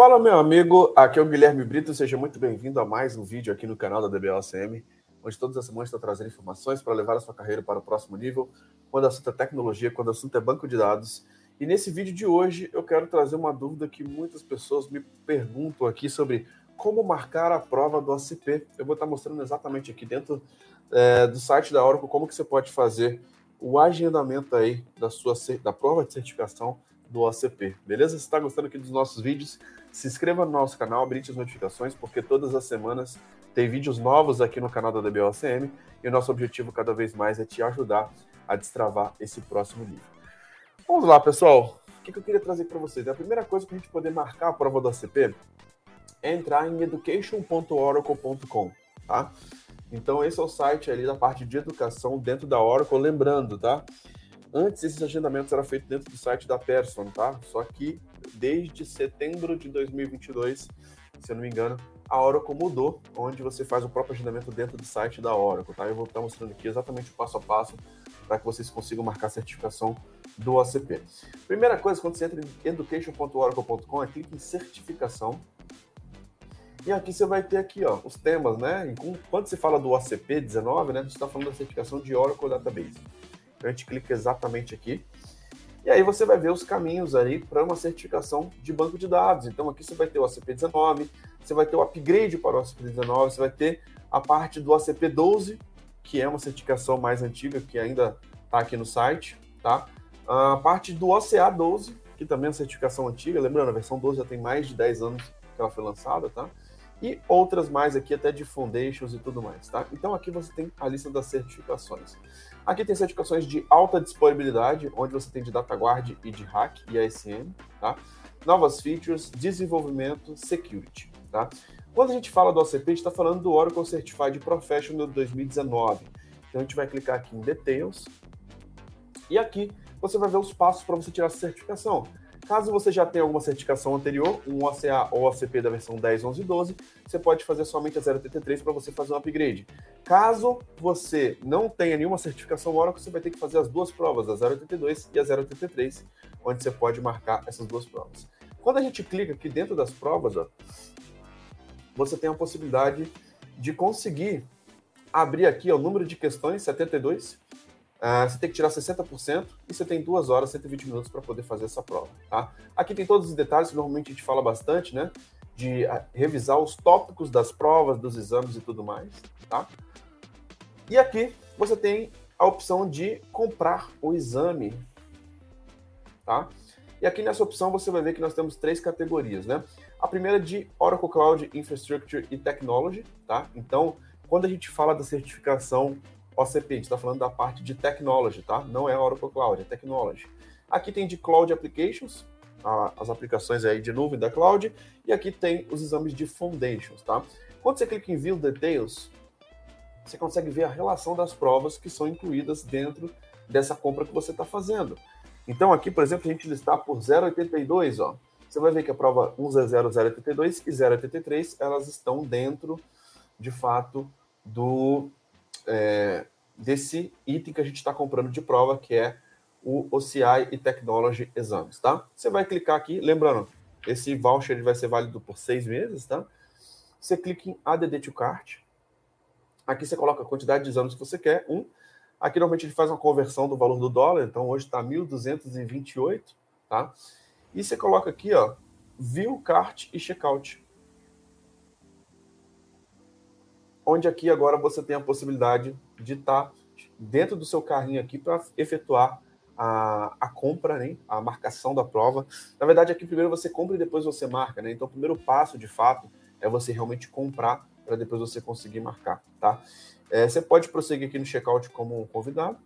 Fala, meu amigo, aqui é o Guilherme Brito, seja muito bem-vindo a mais um vídeo aqui no canal da DBOCM, onde todas as semanas estou trazendo informações para levar a sua carreira para o próximo nível, quando o assunto é tecnologia, quando o assunto é banco de dados. E nesse vídeo de hoje eu quero trazer uma dúvida que muitas pessoas me perguntam aqui sobre como marcar a prova do ACP. Eu vou estar mostrando exatamente aqui dentro é, do site da Oracle como que você pode fazer o agendamento aí da sua da prova de certificação do ACP, beleza? Se está gostando aqui dos nossos vídeos, se inscreva no nosso canal, habilite as notificações, porque todas as semanas tem vídeos novos aqui no canal da DBOCM e o nosso objetivo cada vez mais é te ajudar a destravar esse próximo nível. Vamos lá, pessoal. O que eu queria trazer para vocês? A primeira coisa para a gente poder marcar a prova do ACP é entrar em education.oracle.com, tá? Então esse é o site ali da parte de educação dentro da Oracle, lembrando, tá? Antes, esses agendamentos eram feitos dentro do site da Person, tá? Só que desde setembro de 2022, se eu não me engano, a Oracle mudou, onde você faz o próprio agendamento dentro do site da Oracle, tá? Eu vou estar mostrando aqui exatamente o passo a passo para que vocês consigam marcar a certificação do ACP. Primeira coisa, quando você entra em education.oracle.com, é clique em certificação. E aqui você vai ter aqui, ó, os temas, né? Quando você fala do ACP 19, né, você está falando da certificação de Oracle Database. A gente clica exatamente aqui. E aí você vai ver os caminhos aí para uma certificação de banco de dados. Então aqui você vai ter o ACP19, você vai ter o upgrade para o ACP19, você vai ter a parte do ACP12, que é uma certificação mais antiga, que ainda está aqui no site, tá? A parte do OCA12, que também é uma certificação antiga, lembrando, a versão 12 já tem mais de 10 anos que ela foi lançada, tá? E outras mais aqui, até de foundations e tudo mais, tá? Então aqui você tem a lista das certificações. Aqui tem certificações de alta disponibilidade, onde você tem de DataGuard e de Hack e ASM, tá? Novas features, desenvolvimento, security, tá? Quando a gente fala do OCP, a gente está falando do Oracle Certified Professional 2019. Então a gente vai clicar aqui em Details e aqui você vai ver os passos para você tirar essa certificação. Caso você já tenha alguma certificação anterior, um OCA ou ACP da versão 10, 11 e 12, você pode fazer somente a 083 para você fazer um upgrade. Caso você não tenha nenhuma certificação Oracle, você vai ter que fazer as duas provas, a 082 e a 083, onde você pode marcar essas duas provas. Quando a gente clica aqui dentro das provas, ó, você tem a possibilidade de conseguir abrir aqui ó, o número de questões, 72, Uh, você tem que tirar 60% e você tem 2 horas, 120 minutos para poder fazer essa prova. Tá? Aqui tem todos os detalhes que normalmente a gente fala bastante, né? De uh, revisar os tópicos das provas, dos exames e tudo mais. Tá? E aqui você tem a opção de comprar o exame. Tá? E aqui nessa opção você vai ver que nós temos três categorias, né? A primeira é de Oracle Cloud Infrastructure e Technology, tá? Então, quando a gente fala da certificação OCP, a gente está falando da parte de technology, tá? Não é Oracle Cloud, é technology. Aqui tem de Cloud Applications, a, as aplicações aí de nuvem da cloud, e aqui tem os exames de Foundations, tá? Quando você clica em View Details, você consegue ver a relação das provas que são incluídas dentro dessa compra que você está fazendo. Então aqui, por exemplo, a gente listar por 0,82, ó. Você vai ver que a prova 10082 e 083, elas estão dentro, de fato, do é, desse item que a gente está comprando de prova, que é o OCI e Technology Exames, tá? Você vai clicar aqui, lembrando, esse voucher ele vai ser válido por seis meses, tá? Você clica em ADD to Cart. Aqui você coloca a quantidade de exames que você quer, um. Aqui normalmente ele faz uma conversão do valor do dólar, então hoje está 1.228, tá? E você coloca aqui, ó, View Cart e Checkout. Onde aqui agora você tem a possibilidade de estar tá dentro do seu carrinho aqui para efetuar a, a compra, né? a marcação da prova. Na verdade, aqui primeiro você compra e depois você marca, né? Então, o primeiro passo, de fato, é você realmente comprar para depois você conseguir marcar, tá? É, você pode prosseguir aqui no checkout como convidado,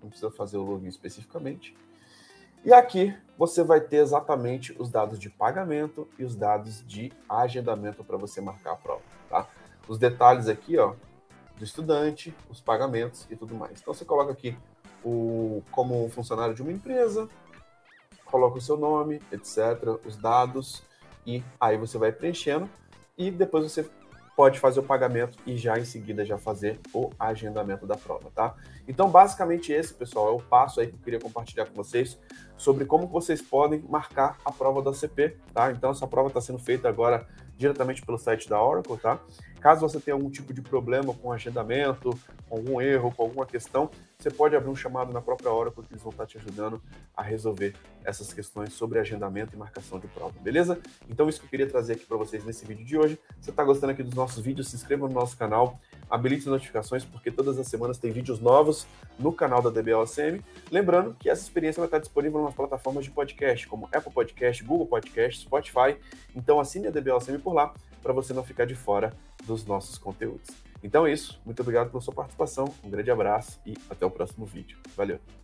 não precisa fazer o login especificamente. E aqui você vai ter exatamente os dados de pagamento e os dados de agendamento para você marcar a prova? Os detalhes aqui, ó, do estudante, os pagamentos e tudo mais. Então você coloca aqui o como funcionário de uma empresa, coloca o seu nome, etc, os dados e aí você vai preenchendo e depois você pode fazer o pagamento e já em seguida já fazer o agendamento da prova, tá? Então, basicamente esse, pessoal, é o passo aí que eu queria compartilhar com vocês sobre como vocês podem marcar a prova da CP, tá? Então, essa prova está sendo feita agora diretamente pelo site da Oracle, tá? Caso você tenha algum tipo de problema com agendamento, com algum erro, com alguma questão, você pode abrir um chamado na própria Oracle que eles vão estar te ajudando a resolver essas questões sobre agendamento e marcação de prova, beleza? Então isso que eu queria trazer aqui para vocês nesse vídeo de hoje. Se você está gostando aqui dos nossos vídeos, se inscreva no nosso canal, habilite as notificações, porque todas as semanas tem vídeos novos no canal da DBOCM. Lembrando que essa experiência vai estar disponível nas plataformas de podcast, como Apple Podcast, Google Podcast, Spotify. Então assine a DBOCM por lá para você não ficar de fora dos nossos conteúdos. Então é isso. Muito obrigado pela sua participação. Um grande abraço e até o próximo vídeo. Valeu!